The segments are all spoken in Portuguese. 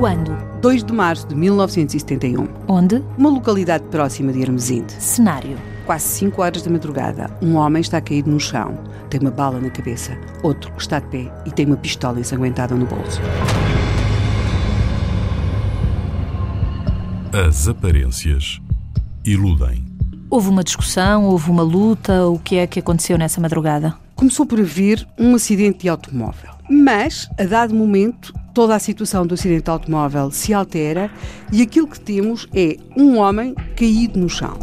Quando? 2 de março de 1971. Onde? Uma localidade próxima de Hermesinde. Cenário. Quase 5 horas da madrugada, um homem está caído no chão, tem uma bala na cabeça. Outro está de pé e tem uma pistola ensanguentada no bolso. As aparências iludem. Houve uma discussão, houve uma luta, o que é que aconteceu nessa madrugada? Começou por haver um acidente de automóvel. Mas, a dado momento, toda a situação do acidente de automóvel se altera e aquilo que temos é um homem caído no chão.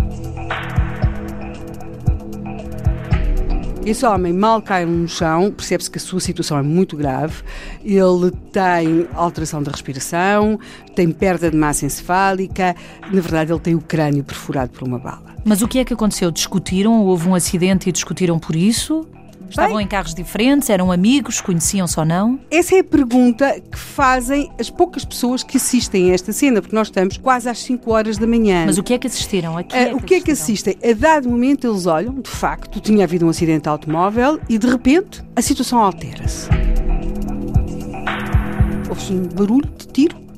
Esse homem mal cai no chão, percebe-se que a sua situação é muito grave. Ele tem alteração da respiração, tem perda de massa encefálica, na verdade, ele tem o crânio perfurado por uma bala. Mas o que é que aconteceu? Discutiram? Houve um acidente e discutiram por isso? Estavam Bem, em carros diferentes? Eram amigos? Conheciam-se ou não? Essa é a pergunta que fazem as poucas pessoas que assistem a esta cena, porque nós estamos quase às 5 horas da manhã. Mas o que é que assistiram? Aqui Ah, o que é que assistem? A dado momento eles olham, de facto, tinha havido um acidente de automóvel e de repente a situação altera-se. Houve-se um barulho de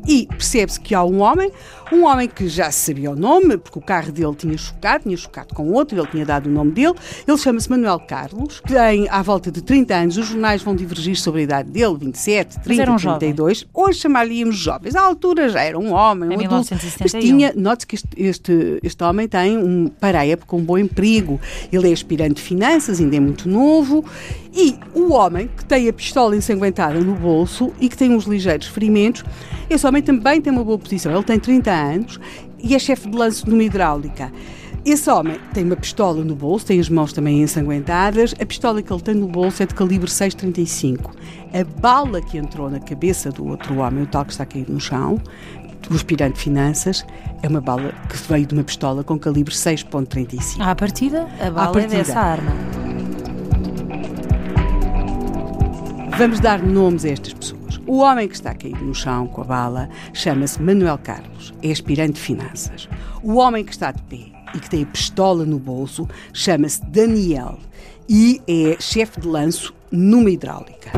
e percebe-se que há um homem, um homem que já sabia o nome, porque o carro dele tinha chocado, tinha chocado com outro, ele tinha dado o nome dele. Ele chama-se Manuel Carlos, tem à volta de 30 anos, os jornais vão divergir sobre a idade dele, 27, 30, era um 32. Hoje chamaríamos jovens. À altura já era um homem, um Em adulto. Mas 1971. tinha Note-se que este, este, este homem tem, um, para a época, um bom emprego. Ele é aspirante de finanças, ainda é muito novo. E o homem que tem a pistola ensanguentada no bolso e que tem uns ligeiros ferimentos, esse homem também tem uma boa posição. Ele tem 30 anos e é chefe de lance numa hidráulica. Esse homem tem uma pistola no bolso, tem as mãos também ensanguentadas. A pistola que ele tem no bolso é de calibre 6,35. A bala que entrou na cabeça do outro homem, o tal que está caído no chão, o aspirante de finanças, é uma bala que veio de uma pistola com calibre 6,35. À partida, a bala partida. é dessa arma. Vamos dar nomes a estas pessoas. O homem que está caído no chão com a bala chama-se Manuel Carlos, é aspirante de finanças. O homem que está de pé e que tem a pistola no bolso chama-se Daniel e é chefe de lanço numa hidráulica.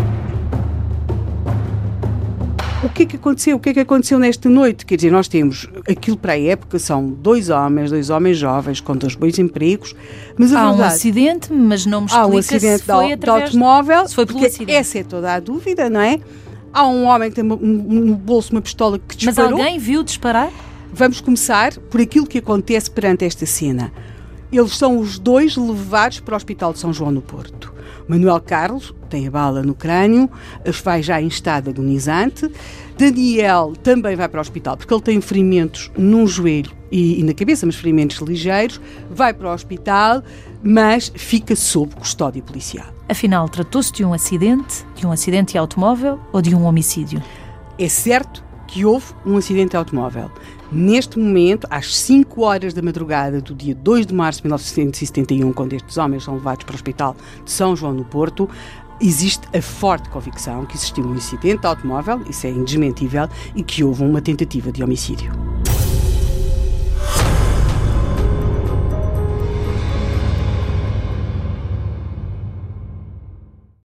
O que é que aconteceu? O que é que aconteceu nesta noite? Quer dizer, nós temos aquilo para a época são dois homens, dois homens jovens com dois bons empregos, mas Há um verdade acidente, mas não me há explica um acidente se foi de através... automóvel, se foi pelo acidente. essa é toda a dúvida, não é? Há um homem que tem um- no bolso uma pistola que Mas disparou. alguém viu disparar? Vamos começar por aquilo que acontece perante esta cena. Eles são os dois levados para o Hospital de São João no Porto. Manuel Carlos tem a bala no crânio, vai já em estado agonizante. Daniel também vai para o hospital porque ele tem ferimentos num joelho e, e na cabeça, mas ferimentos ligeiros. Vai para o hospital, mas fica sob custódia policial. Afinal, tratou-se de um acidente, de um acidente de automóvel ou de um homicídio? É certo que houve um acidente de automóvel. Neste momento, às 5 horas da madrugada do dia 2 de março de 1971, quando estes homens são levados para o Hospital de São João no Porto, existe a forte convicção que existiu um acidente de automóvel, isso é indesmentível, e que houve uma tentativa de homicídio.